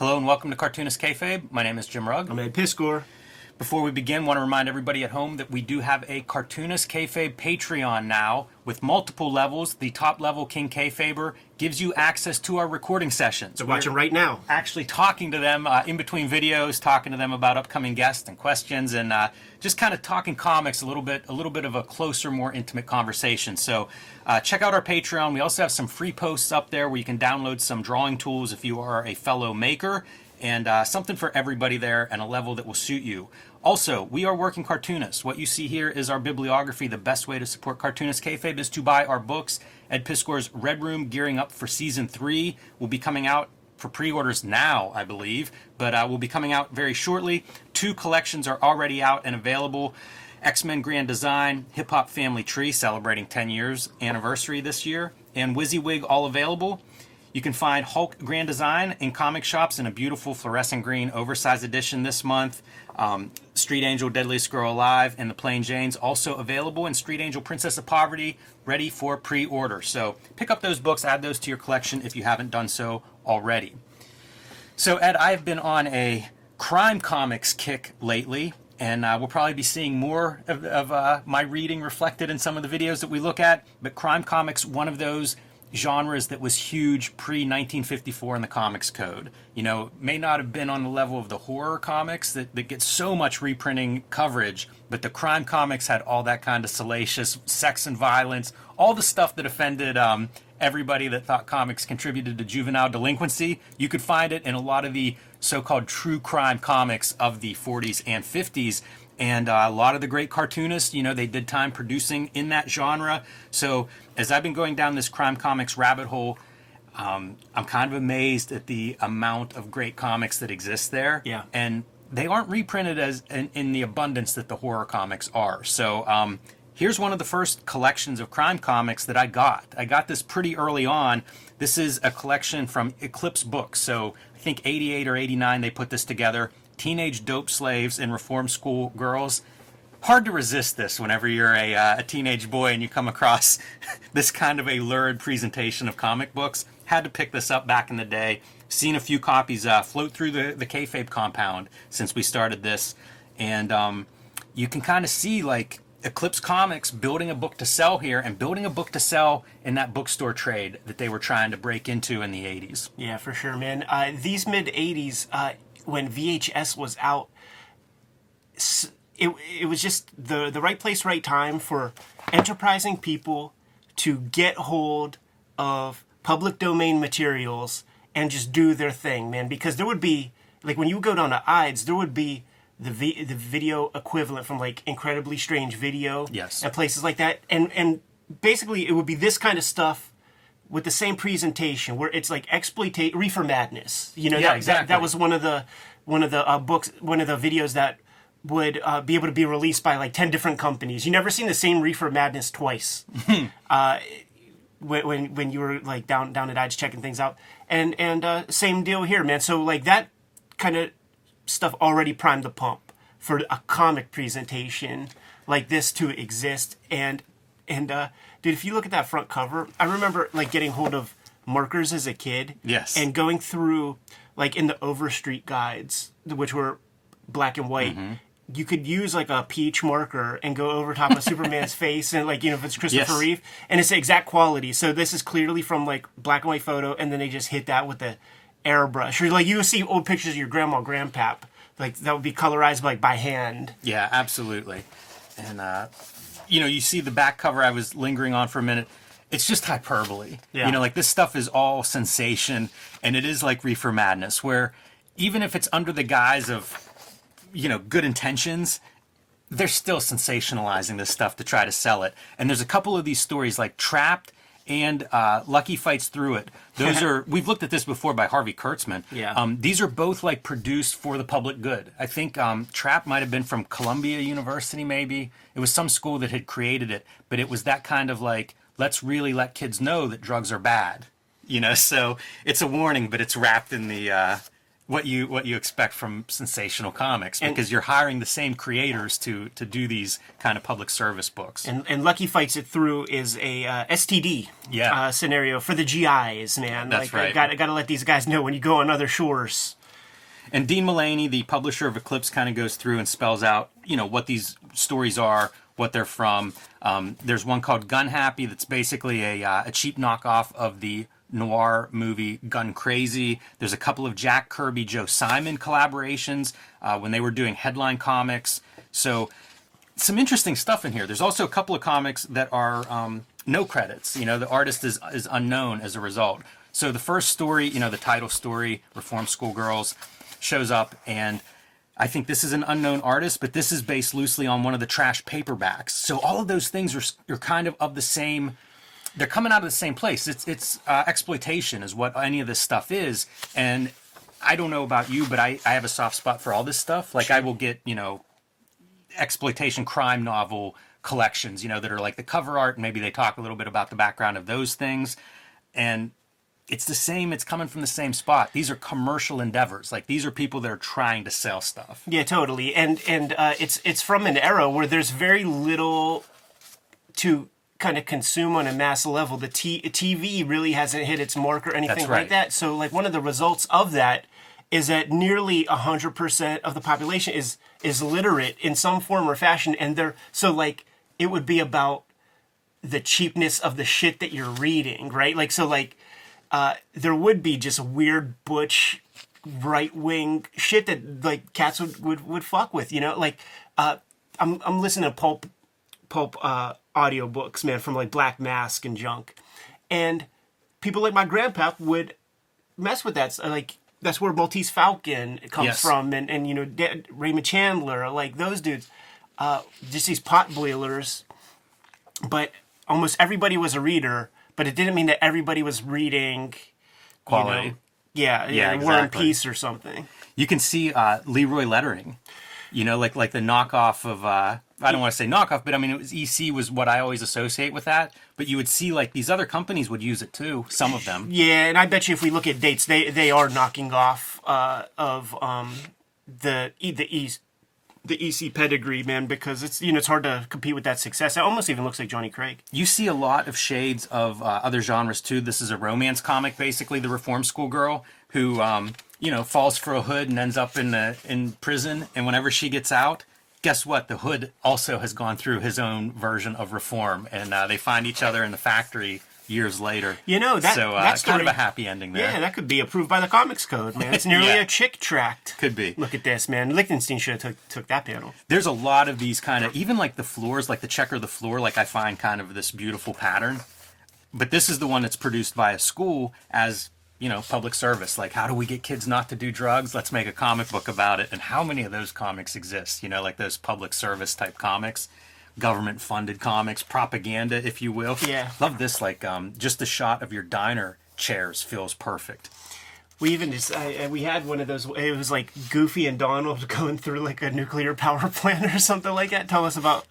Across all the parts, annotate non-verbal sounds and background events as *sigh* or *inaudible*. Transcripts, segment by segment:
Hello and welcome to Cartoonist Kayfabe. My name is Jim Rugg. I'm Ed Piskor. Before we begin, want to remind everybody at home that we do have a Cartoonist Kayfabe Patreon now with multiple levels. The top level, King Kayfaber, gives you access to our recording sessions. They're watching right now. Actually talking to them uh, in between videos, talking to them about upcoming guests and questions, and uh, just kind of talking comics a little bit, a little bit of a closer, more intimate conversation. So uh, check out our Patreon. We also have some free posts up there where you can download some drawing tools if you are a fellow maker and uh, something for everybody there and a level that will suit you. Also, we are working cartoonists. What you see here is our bibliography. The best way to support Cartoonist Kayfabe is to buy our books. Ed Piskor's Red Room gearing up for season three will be coming out for pre-orders now, I believe, but uh, will be coming out very shortly. Two collections are already out and available. X-Men Grand Design, Hip Hop Family Tree, celebrating 10 years anniversary this year, and WYSIWYG all available. You can find Hulk Grand Design in comic shops in a beautiful fluorescent green oversized edition this month. Um, Street Angel Deadly Girl Alive and the Plain Janes also available, and Street Angel Princess of Poverty ready for pre order. So pick up those books, add those to your collection if you haven't done so already. So, Ed, I've been on a crime comics kick lately, and uh, we'll probably be seeing more of, of uh, my reading reflected in some of the videos that we look at. But crime comics, one of those genres that was huge pre 1954 in the comics code. You know, may not have been on the level of the horror comics that, that get so much reprinting coverage, but the crime comics had all that kind of salacious sex and violence, all the stuff that offended um, everybody that thought comics contributed to juvenile delinquency. You could find it in a lot of the so called true crime comics of the 40s and 50s and uh, a lot of the great cartoonists, you know, they did time producing in that genre. So as I've been going down this crime comics rabbit hole, um, I'm kind of amazed at the amount of great comics that exist there. Yeah. And they aren't reprinted as in, in the abundance that the horror comics are. So um, here's one of the first collections of crime comics that I got. I got this pretty early on. This is a collection from Eclipse Books. So I think 88 or 89 they put this together. Teenage dope slaves and reform school girls hard to resist this whenever you're a, uh, a teenage boy and you come across *laughs* this kind of a lurid presentation of comic books. Had to pick this up back in the day. Seen a few copies uh, float through the, the kayfabe compound since we started this. And um, you can kind of see like Eclipse Comics building a book to sell here and building a book to sell in that bookstore trade that they were trying to break into in the 80s. Yeah, for sure, man. Uh, these mid 80s, uh, when VHS was out, it it was just the the right place, right time for enterprising people to get hold of public domain materials and just do their thing, man. Because there would be like when you go down to Eide's, there would be the vi- the video equivalent from like Incredibly Strange Video, yes, and places like that, and and basically it would be this kind of stuff with the same presentation where it's like exploitate reefer madness. You know, yeah, that, exactly. that, that was one of the one of the uh, books, one of the videos that would uh, be able to be released by like 10 different companies. You never seen the same Reefer Madness twice. uh, when, when, when you were like down down at Eide's checking things out. And and uh, same deal here, man. So like that kind of stuff already primed the pump for a comic presentation like this to exist. And and uh, dude, if you look at that front cover, I remember like getting hold of markers as a kid. Yes. And going through like in the Overstreet guides, which were black and white. Mm-hmm. You could use like a peach marker and go over top of Superman's *laughs* face, and like you know if it's Christopher Yes. Reeve, and it's the exact quality. So this is clearly from like black and white photo, and then they just hit that with the airbrush. Or like you see old pictures of your grandma, grandpap, like that would be colorized like by hand. Yeah, absolutely. And uh, you know, you see the back cover I was lingering on for a minute. It's just hyperbole. Yeah. You know, like this stuff is all sensation and it is like reefer madness where even if it's under the guise of you know, good intentions, they're still sensationalizing this stuff to try to sell it. And there's a couple of these stories like Trapped and uh, Lucky Fights Through It. Those *laughs* are we've looked at this before by Harvey Kurtzman. Yeah. Um, these are both like produced for the public good. I think um, Trap might have been from Columbia University, maybe it was some school that had created it, but it was that kind of like let's really let kids know that drugs are bad. You know, *laughs* so it's a warning, but it's wrapped in the uh, what you what you expect from sensational comics And- because you're hiring the same creators to to do these kind of public service books. And, and Lucky Fights It Through is a uh, STD Yeah. uh, scenario for the GIs, man. That's like, right. Got got to let these guys know when you go on other shores. And Dean Mullaney, the publisher of Eclipse, kind of goes through and spells out, you know, what these stories are, what they're from. Um, there's one called Gun Happy that's basically a, uh, a cheap knockoff of the noir movie Gun Crazy. There's a couple of Jack Kirby, Joe Simon collaborations uh, when they were doing headline comics. So some interesting stuff in here. There's also a couple of comics that are um, no credits. You know, the artist is is unknown as a result. So the first story, you know, the title story, Reform School Girls, shows up and. I think this is an unknown artist, but this is based loosely on one of the trash paperbacks. So all of those things are, are kind of of the same they're coming out of the same place. It's it's uh, exploitation is what any of this stuff is, and I don't know about you, but I I have a soft spot for all this stuff. Like I will get you know exploitation crime novel collections, you know, that are like the cover art, and maybe they talk a little bit about the background of those things, and it's the same it's coming from the same spot these are commercial endeavors like these are people that are trying to sell stuff Yeah, totally. And and uh, it's it's from an era where there's very little to kind of consume on a mass level. The t- TV really hasn't hit its mark or anything That's like that. So like one of the results of that is that nearly 100% of the population is is literate in some form or fashion and they're so like it would be about the cheapness of the shit that you're reading, right? Like so like uh, there would be just weird butch right wing shit that like cats would, would would fuck with, you know? Like uh I'm I'm listening to pulp pulp uh audiobooks, man, from like Black Mask and junk. And people like my grandpa would mess with that. So, Like that's where Maltese Falcon comes Yes. from and and you know Da- Raymond Chandler, like those dudes. Uh just these pot boilers but almost everybody was a reader, but it didn't mean that everybody was reading quality You know, yeah, Yeah, yeah, War and. Peace or something. you can see uh, Leroy lettering. You know, like like the knockoff of uh, I don't want to say knockoff, but I mean it was EC was what I always associate with that. But you would see like these other companies would use it too. Some of them. Yeah, and I bet you if we look at dates, they they are knocking off uh, of um, the E- the East the EC pedigree, man, because it's you know it's hard to compete with that success. It almost even looks like Johnny Craig. You see a lot of shades of uh, other genres too. This is a romance comic, basically, the reform school girl who, um, you know, falls for a hood and ends up in the, in prison. And whenever she gets out, guess what? The hood also has gone through his own version of reform, and uh, they find each other in the factory years later. You know, that- so uh, that kind of a happy ending there. Yeah, that could be approved by the Comics Code, man. It's *laughs* nearly Yeah. a chick tract. Could be. Look at this, man. Lichtenstein should have took, took that panel. there's a lot of these kind of even like the floors like the checker of the floor like i find kind of this beautiful pattern but this is the one that's produced by a school as you know public service like how do we get kids not to do drugs let's make a comic book about it and how many of those comics exist you know like those public service type comics government funded comics propaganda if you will Yeah. love this like um, just the shot of your diner chairs feels perfect We even just I, we had one of those. It was like Goofy and Donald *laughs* going through like a nuclear power *laughs* plant or something like that. Tell us about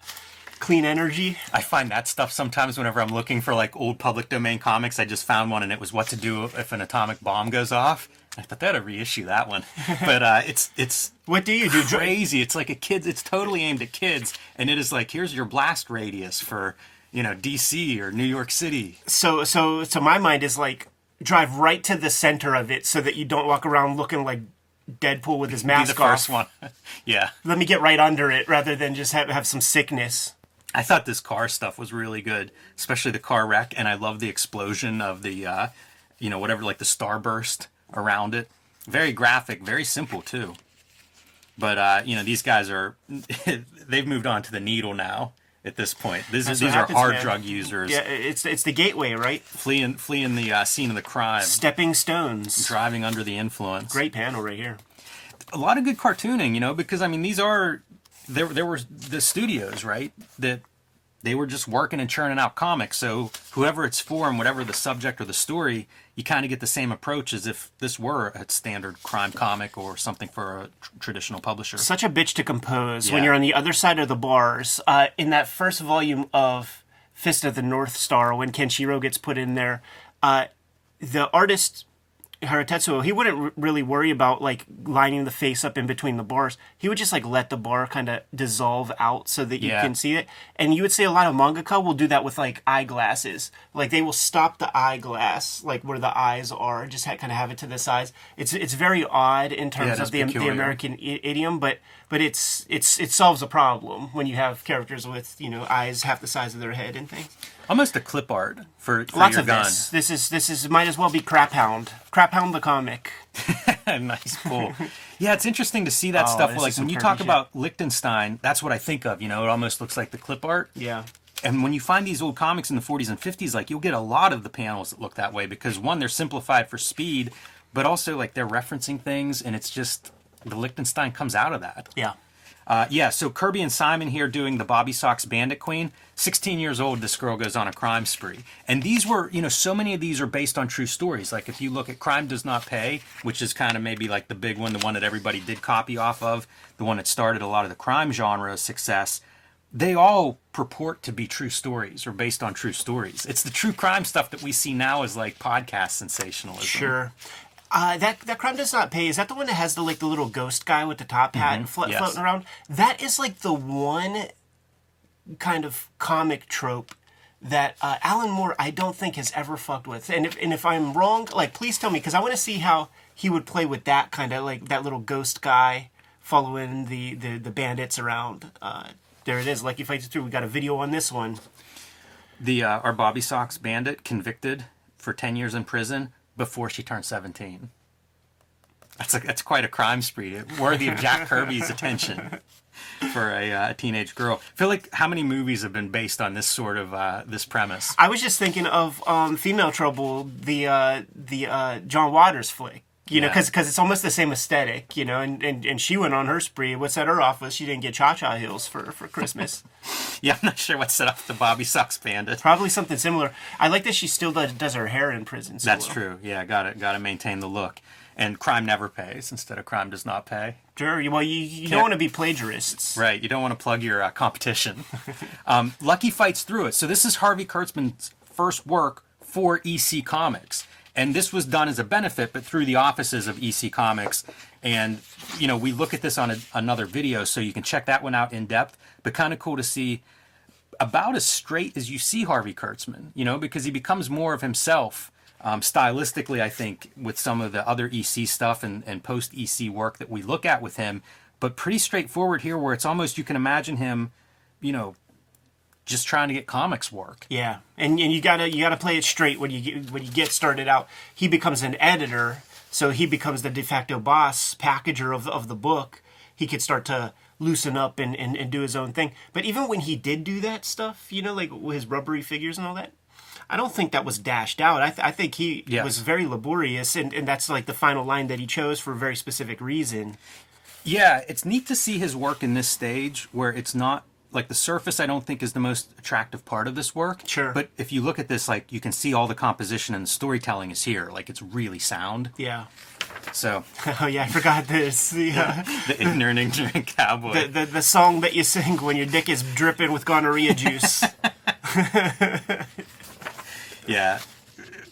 clean energy. I find that stuff sometimes whenever I'm looking for like old public domain comics. I just found one and it was what to do if an atomic bomb goes off. I thought to reissue that one, *laughs* but uh, it's it's What do you do? *laughs* Crazy. It's like a kids. It's totally aimed at kids, and it is like here's your blast radius for you know DC or New York City. So so so my mind is like drive right to the center of it so that you don't walk around looking like Deadpool with his Be mask the first off. one. *laughs* yeah, Let me get right under it rather than just have have some sickness. I thought this car stuff was really good, especially the car wreck, and I love the explosion of the, uh, you know, whatever, like the starburst around it. Very graphic, very simple too. But uh, you know, these guys are *laughs* they've moved on to the needle now. At this point, these, these what are hard man. drug users Yeah, it's it's the gateway, right? fleeing fleeing the uh, scene of the crime, Stepping stones. driving under the influence. Great panel right here. a lot of good cartooning, you know, because I mean these are there there were the studios, right? That they were just working and churning out comics. So whoever it's for and whatever the subject or the story, you kind of get the same approach as if this were a standard crime comic or something for a tr- traditional publisher. such a bitch to compose when you're on the other side of the bars. Uh, in that first volume of Fist of the North Star, when Kenshiro gets put in there, uh, the artist Hara Tetsuo, he wouldn't r- really worry about like lining the face up in between the bars. He would just like let the bar kind of dissolve out so that you Yeah. can see it. And you would say a lot of mangaka will do that with like eyeglasses. Like they will stop the eyeglass like where the eyes are, just ha- kind of have it to the sides. It's it's very odd in terms is of the, the. American i- idiom, but but it's it's it solves a problem when you have characters with you know eyes half the size of their head and things. Almost a clip art for, for Lots of gun. this. This is this is might as well be Crap Hound. Crap Hound the comic. *laughs* nice, cool. Yeah, it's interesting to see that Oh, stuff. Like when you talk shit. about Lichtenstein, that's what I think of. You know, it almost looks like the clip art. Yeah. And when you find these old comics in the 40s and 50s, like you'll get a lot of the panels that look that way because one, they're simplified for speed, but also like they're referencing things, and it's just the Lichtenstein comes out of that. Yeah. Uh, yeah, so Kirby and Simon here doing the Bobby Sox Bandit Queen. 16 years old, this girl goes on a crime spree. And these were, you know, so many of these are based on true stories. Like if you look at Crime Does Not Pay, which is kind of maybe like the big one, the one that everybody did copy off of, the one that started a lot of the crime genre success, they all purport to be true stories or based on true stories. It's the true crime stuff that we see now as like podcast sensationalism. Sure. Uh, that that crime does not pay. Is that the one that has the like the little ghost guy with the top hat and flo- yes. floating around? That is like the one kind of comic trope that uh, Alan Moore I don't think has ever fucked with. And if and if I'm wrong, like please tell me because I want to see how he would play with that kind of like that little ghost guy following the the, the bandits around. Uh, there it is. Lucky Fights Through. We got a video on this one. The uh, our Bobby Sox bandit convicted for 10 years in prison before she turned 17. That's a, that's quite a crime spree, worthy of Jack Kirby's attention for a uh, teenage girl. I feel like how many movies have been based on this sort of uh, this premise? I was just thinking of um, Female Trouble, the uh, the uh, John Waters flick. You know, Yeah. because it's almost the same aesthetic, you know, and, and, and she went on her spree. What set her off was she didn't get cha cha heels for, for Christmas. *laughs* Yeah, I'm not sure what set off the Bobby Sox bandit. Probably something similar. I like that she still does, does her hair in prison. So That's well. true. Yeah, got to got to maintain the look. And crime never pays instead of crime does not pay. Sure. Well, you, you Can't- don't want to be plagiarists. Right. You don't want to plug your uh, competition. *laughs* um, Lucky fights through it. So this is Harvey Kurtzman's first work for EC Comics. And this was done as a benefit, but through the offices of EC Comics. And, you know, we look at this on a, another video, so you can check that one out in depth. But kind of cool to see about as straight as you see Harvey Kurtzman, you know, because he becomes more of himself um, stylistically, I think, with some of the other EC stuff and, and post EC work that we look at with him, but pretty straightforward here where it's almost you can imagine him, you know, just trying to get comics work. Yeah, and and you gotta you gotta play it straight when you get, when you get started out. He becomes an editor, so he becomes the de facto boss packager of the, of the book. He could start to loosen up and, and, and do his own thing. But even when he did do that stuff, you know, like his rubbery figures and all that, I don't think that was dashed out. I, th- I think he Yes. was very laborious, and, and that's like the final line that he chose for a very specific reason. Yeah, it's neat to see his work in this stage where it's not like the surface I don't think is the most attractive part of this work. Sure. But if you look at this, like you can see all the composition and the storytelling is here. Like it's really sound. Yeah. So *laughs* Oh yeah, I forgot this. *laughs* The, uh, the ignorant, ignorant cowboy. the, the the song that you sing when your dick is dripping with gonorrhea juice. *laughs* Yeah.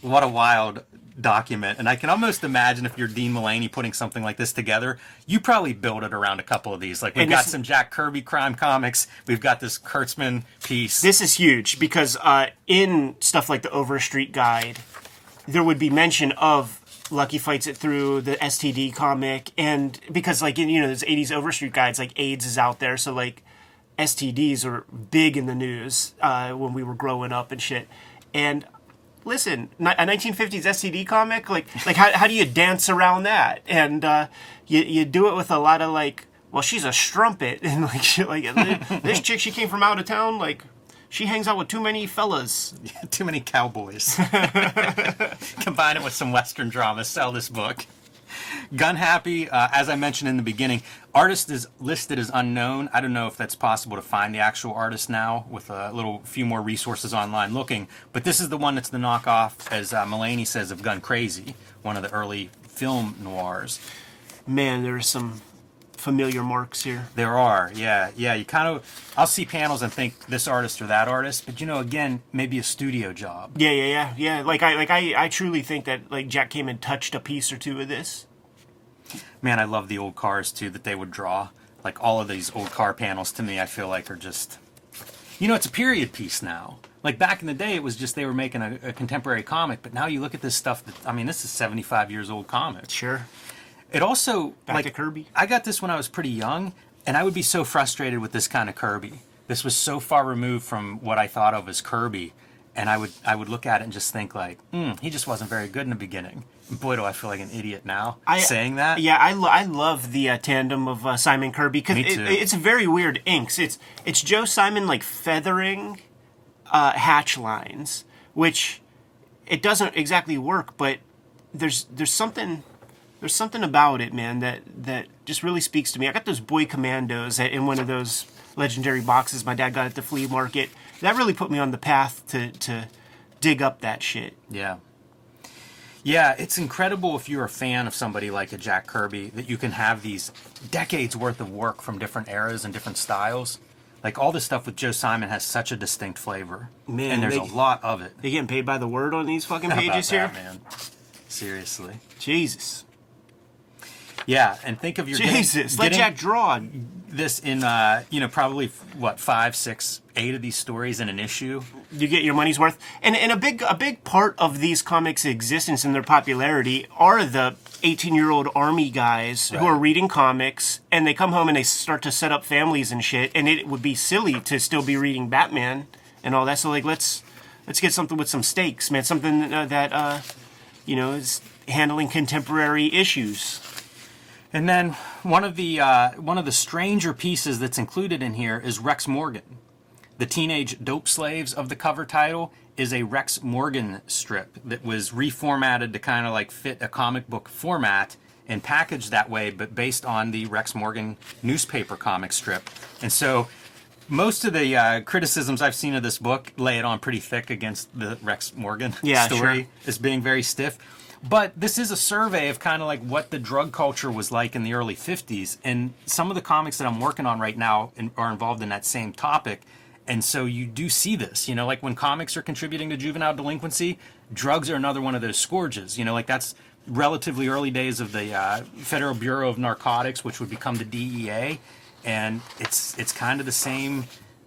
What a wild document. And I can almost imagine if you're Dean Mullaney putting something like this together, you probably build it around a couple of these. Like we've And got this- some Jack Kirby crime comics, we've got this Kurtzman piece. This is huge because uh, in stuff like the Overstreet Guide, there would be mention of Lucky fights it through the STD comic, and because like in you know there's 80s Overstreet guides, like AIDS is out there, so like STDs are big in the news uh, when we were growing up and shit. And listen, a 1950s STD comic, like like how how do you dance around that? And uh, you you do it with a lot of like, well, she's a strumpet, *laughs* and like shit like this chick, she came from out of town, like. She hangs out with too many fellas. *laughs* Too many cowboys. *laughs* Combine it with some Western drama, sell this book. *laughs* Gun Happy, uh, as I mentioned in the beginning, artist is listed as unknown. I don't know if that's possible to find the actual artist now with a little few more resources online looking. But this is the one that's the knockoff, as uh, Mullaney says, of Gun Crazy, one of the early film noirs. Man, there's some familiar marks here. There are, yeah, yeah. You kind of, I'll see panels and think this artist or that artist, but you know, again, maybe a studio job. Yeah, yeah, yeah, yeah. Like I, like I, I truly think that like Jack came and touched a piece or two of this. Man, I love the old cars too that they would draw. Like all of these old car panels to me, I feel like are just, you know, it's a period piece now. Like back in the day, it was just they were making a, a contemporary comic, but now you look at this stuff. That, I mean, this is seventy-five years old comic. Sure. It also Back like to Kirby. I got this when I was pretty young, and I would be so frustrated with this kind of Kirby. This was so far removed from what I thought of as Kirby, and I would I would look at it and just think like, hmm, he just wasn't very good in the beginning. Boy, do I feel like an idiot now I, saying that. Yeah, I, lo- I love the uh, tandem of uh, Simon Kirby because it, it's very weird inks. It's it's Joe Simon like feathering uh, hatch lines, which it doesn't exactly work, but there's there's something there's something about it, man, that that just really speaks to me. I got those boy commandos in one of those legendary boxes my dad got at the flea market. That really put me on the path to to dig up that shit. Yeah. Yeah, it's incredible if you're a fan of somebody like a Jack Kirby that you can have these decades worth of work from different eras and different styles. Like all this stuff with Joe Simon has such a distinct flavor, Man, and there's they- a lot of it. They getting paid by the word on these fucking How pages here. that, man? Seriously. Jesus. Yeah, and think of your getting- Jesus, let getting Jack draw. this in uh, you know probably what five, six, eight of these stories in an issue. You get your money's worth. And and a big a big part of these comics' existence and their popularity are the 18-year-old army guys who are reading comics and they come home and they start to set up families and shit and it would be silly to still be reading Batman and all that. So like let's let's get something with some stakes, man, something uh, that uh you know is handling contemporary issues. And then one of the uh, one of the stranger pieces that's included in here is Rex Morgan. The teenage dope slaves of the cover title is a Rex Morgan strip that was reformatted to kind of like fit a comic book format and packaged that way, but based on the Rex Morgan newspaper comic strip. And so most of the uh, criticisms I've seen of this book lay it on pretty thick against the Rex Morgan Yeah, *laughs* story sure. as being very stiff. But this is a survey of kind of like what the drug culture was like in the early 50s. And some of the comics that I'm working on right now are involved in that same topic. And so you do see this, you know, like when comics are contributing to juvenile delinquency, drugs are another one of those scourges. You know, like that's relatively early days of the uh, Federal Bureau of Narcotics, which would become the DEA. And it's it's kind of the same,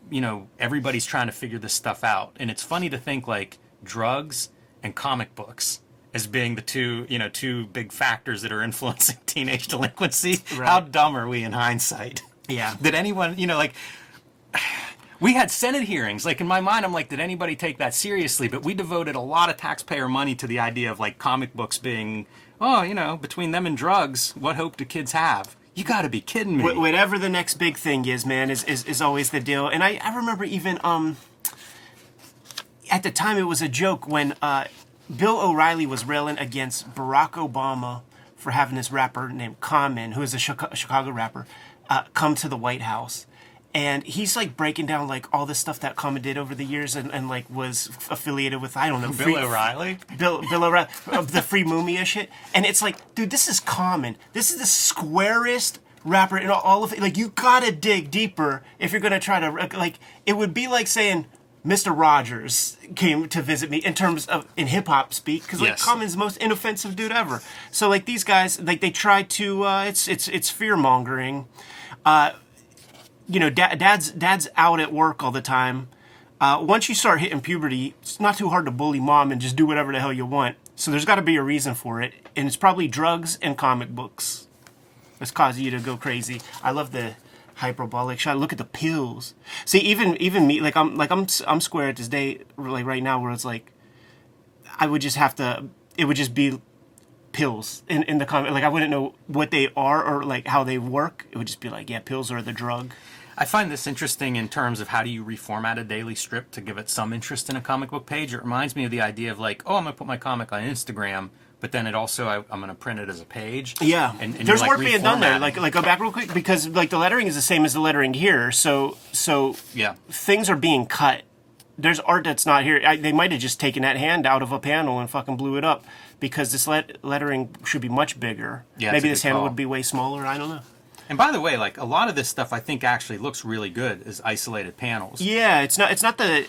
you know, everybody's trying to figure this stuff out. And it's funny to think like drugs and comic books as being the two, you know, two big factors that are influencing *laughs* teenage delinquency. Right. How dumb are we in hindsight? Yeah. *laughs* Did anyone, you know, like *sighs* we had Senate hearings. Like in my mind, I'm like, did anybody take that seriously? But we devoted a lot of taxpayer money to the idea of like comic books being, oh, you know, between them and drugs, what hope do kids have? You got to be kidding me. Wh- whatever the next big thing is, man, is, is, is always the deal. And I, I remember even um, at the time it was a joke when uh, Bill O'Reilly was railing against Barack Obama for having this rapper named Common, who is a Chicago rapper, uh, come to the White House. And he's like breaking down like all the stuff that Common did over the years and, and like was affiliated with I don't know Bill free- O'Reilly? Bill Bill O'Reilly of the free Mumia shit, and it's like, dude, this is common. This is the squarest rapper in all of it. Like, you gotta dig deeper if you're gonna try to like. It would be like saying Mr. Rogers came to visit me in terms of in hip hop speak, because like Yes. Common's the most inoffensive dude ever. So like these guys, like they try to, uh, it's it's it's fear mongering. you know, dad, dad's dad's out at work all the time. Uh, once you start hitting puberty, it's not too hard to bully mom and just do whatever the hell you want. So there's got to be a reason for it, and it's probably drugs and comic books that's causing you to go crazy. I love the hyperbolic shot. Look at the pills. See, even even me, like I'm like I'm I'm square at this day, like right now, where it's like I would just have to. It would just be pills in in the comic. Like I wouldn't know what they are or like how they work. It would just be like, yeah, pills are the drug. I find this interesting in terms of how do you reformat a daily strip to give it some interest in a comic book page. It reminds me of the idea of like, oh, I'm to put my comic on Instagram, but then it also I, I'm going to print it as a page. Yeah, and, and there's like, work being done there. Like, like go back real quick because like the lettering is the same as the lettering here. So, so yeah, things are being cut. There's art that's not here. I, they might have just taken that hand out of a panel and fucking blew it up because this let, lettering should be much bigger. Yeah, maybe this handle would be way smaller. I don't know. And by the way, like a lot of this stuff, I think actually looks really good as isolated panels. Yeah, it's not it's not the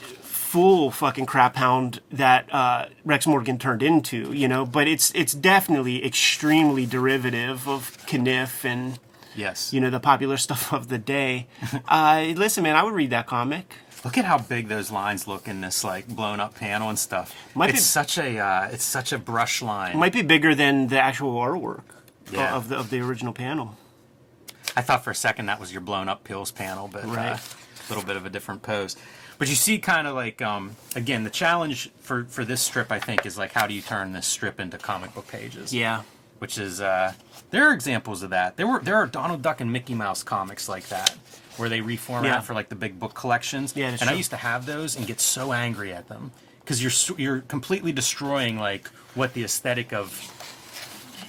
full fucking crap hound that uh, Rex Morgan turned into, you know, but it's it's definitely extremely derivative of Caniff and Yes. you know the popular *laughs* stuff of the day. *laughs* uh, listen, man, I would read that comic. Look at how big those lines look in this like blown up panel and stuff. Might it's be- such a uh, it's such a brush line. Might be bigger than the actual artwork Yeah. of the of the original panel. I thought for a second that was your blown up pills panel, but Right. uh, a little bit of a different pose. But you see, kind of like um, again, the challenge for for this strip, I think, is like how do you turn this strip into comic book pages? Yeah. which is uh, there are examples of that. There were there are Donald Duck and Mickey Mouse comics like that where they reformat Yeah. for like the big book collections. Yeah, and I used to have those and get so angry at them because you're you're completely destroying like what the aesthetic of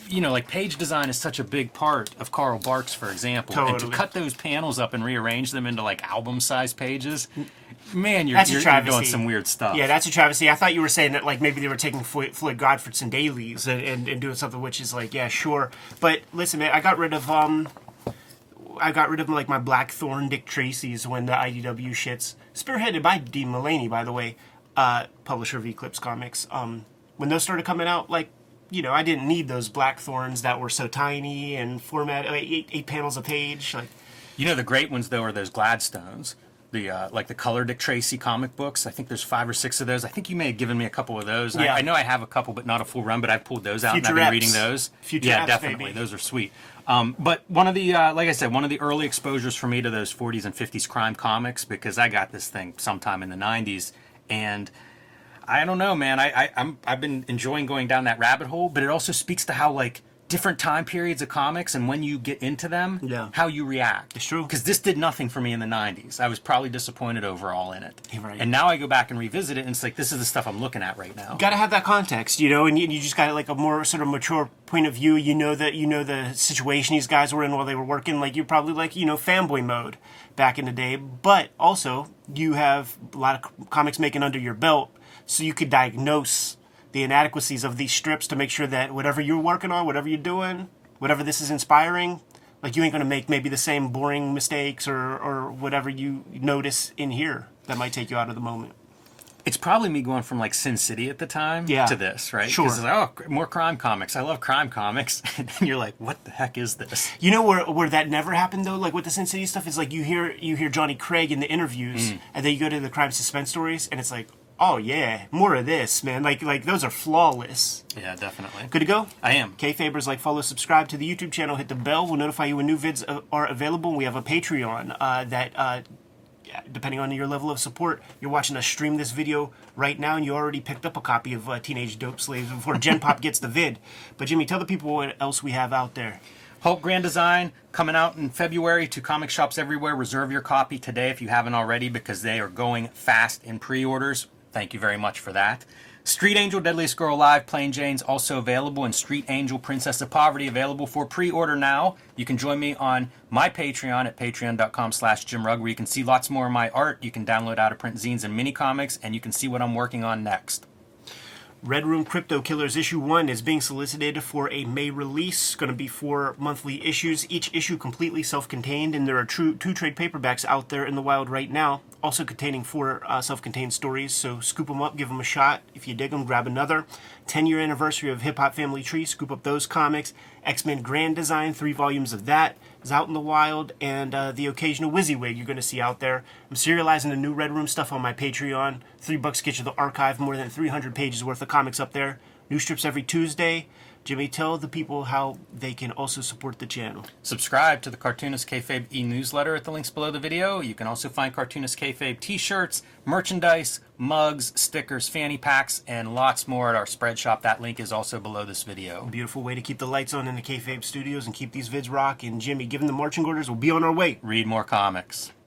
you know like page design is such a big part of Carl Barks for example Totally. and to cut those panels up and rearrange them into like album size pages man you're, you're, you're doing some weird stuff Yeah, that's a travesty. I thought you were saying that like maybe they were taking Floyd, Floyd Gottfredson dailies and, and, and doing something which is like yeah sure. But listen, man, I got rid of um, I got rid of like my Blackthorne Dick Tracy's when the IDW shits spearheaded by Dean Mullaney, by the way, uh, publisher of Eclipse Comics. Um, when those started coming out, like you know, I didn't need those Blackthornes that were so tiny and format eight, eight panels a page. Like You know the great ones though are those Gladstones, the uh, like the color Dick Tracy comic books. I think there's five or six of those. I think you may have given me a couple of those. Yeah. I, I know I have a couple, but not a full run. But I've pulled those out Future and I've been reading those. Future yeah, definitely. baby. Those are sweet. Um, but one of the uh, like I said, one of the early exposures for me to those 40s and 50s crime comics because I got this thing sometime in the 90s and. I don't know, man. I, I I'm I've been enjoying going down that rabbit hole, but it also speaks to how like different time periods of comics and when you get into them, Yeah. how you react. It's true. Because this did nothing for me in the '90s. I was probably disappointed overall in it. Right. And now I go back and revisit it, and it's like this is the stuff I'm looking at right now. got to have that context, you know, and you, you just got like a more sort of mature point of view. You know that you know the situation these guys were in while they were working. Like you're probably like you know fanboy mode back in the day, but also you have a lot of comics making under your belt, so you could diagnose the inadequacies of these strips to make sure that whatever you're working on, whatever you're doing, whatever this is inspiring. Like you ain't gonna make maybe the same boring mistakes or, or whatever you notice in here that might take you out of the moment. It's probably me going from like Sin City at the time Yeah. to this, right? Sure. like, oh, more crime comics. I love crime comics, *laughs* and then you're like, what the heck is this? You know where where that never happened though, like with the Sin City stuff, is like you hear you hear Johnny Craig in the interviews, Mm. and then you go to the crime suspense stories, and it's like, oh yeah, more of this, man. Like like those are flawless. Yeah, definitely. Good to go. I am. Kayfabers, like, follow, subscribe to the YouTube channel, hit the bell. We'll notify you when new vids uh, are available. We have a Patreon uh, that, uh, depending on your level of support, you're watching us stream this video right now, and you already picked up a copy of uh, Teenage Dope Slaves before *laughs* Gen Pop gets the vid. But Jimmy, tell the people what else we have out there. Hulk Grand Design coming out in February to comic shops everywhere. Reserve your copy today if you haven't already because they are going fast in pre-orders. Thank you very much for that. Street Angel Deadliest Girl Alive Plain Jane's also available and Street Angel Princess of Poverty available for pre-order now. You can join me on my Patreon at patreon.com slash Jim where you can see lots more of my art. You can download out of print zines and mini comics and you can see what I'm working on next. Red Room Crypto Killers issue one is being solicited for a May release. Going to be four monthly issues, each issue completely self-contained, and there are two trade paperbacks out there in the wild right now, also containing four uh, self-contained stories. So scoop them up, give them a shot. If you dig them, grab another. 10 year anniversary of Hip Hop Family Tree, scoop up those comics. X Men Grand Design, three volumes of that is out in the wild, and uh, the occasional WYSIWYG you're going to see out there. I'm serializing the new Red Room stuff on my Patreon. Three bucks get you the archive, more than 300 pages worth of comics up there. New strips every Tuesday. Jimmy, tell the people how they can also support the channel. Subscribe to the Cartoonist Kayfabe e-newsletter at the links below the video. You can also find Cartoonist Kayfabe t-shirts, merchandise, mugs, stickers, fanny packs, and lots more at our spread shop. That link is also below this video. Beautiful way to keep the lights on in the Kayfabe studios and keep these vids rocking. Jimmy, given the marching orders, we'll be on our way. Read more comics.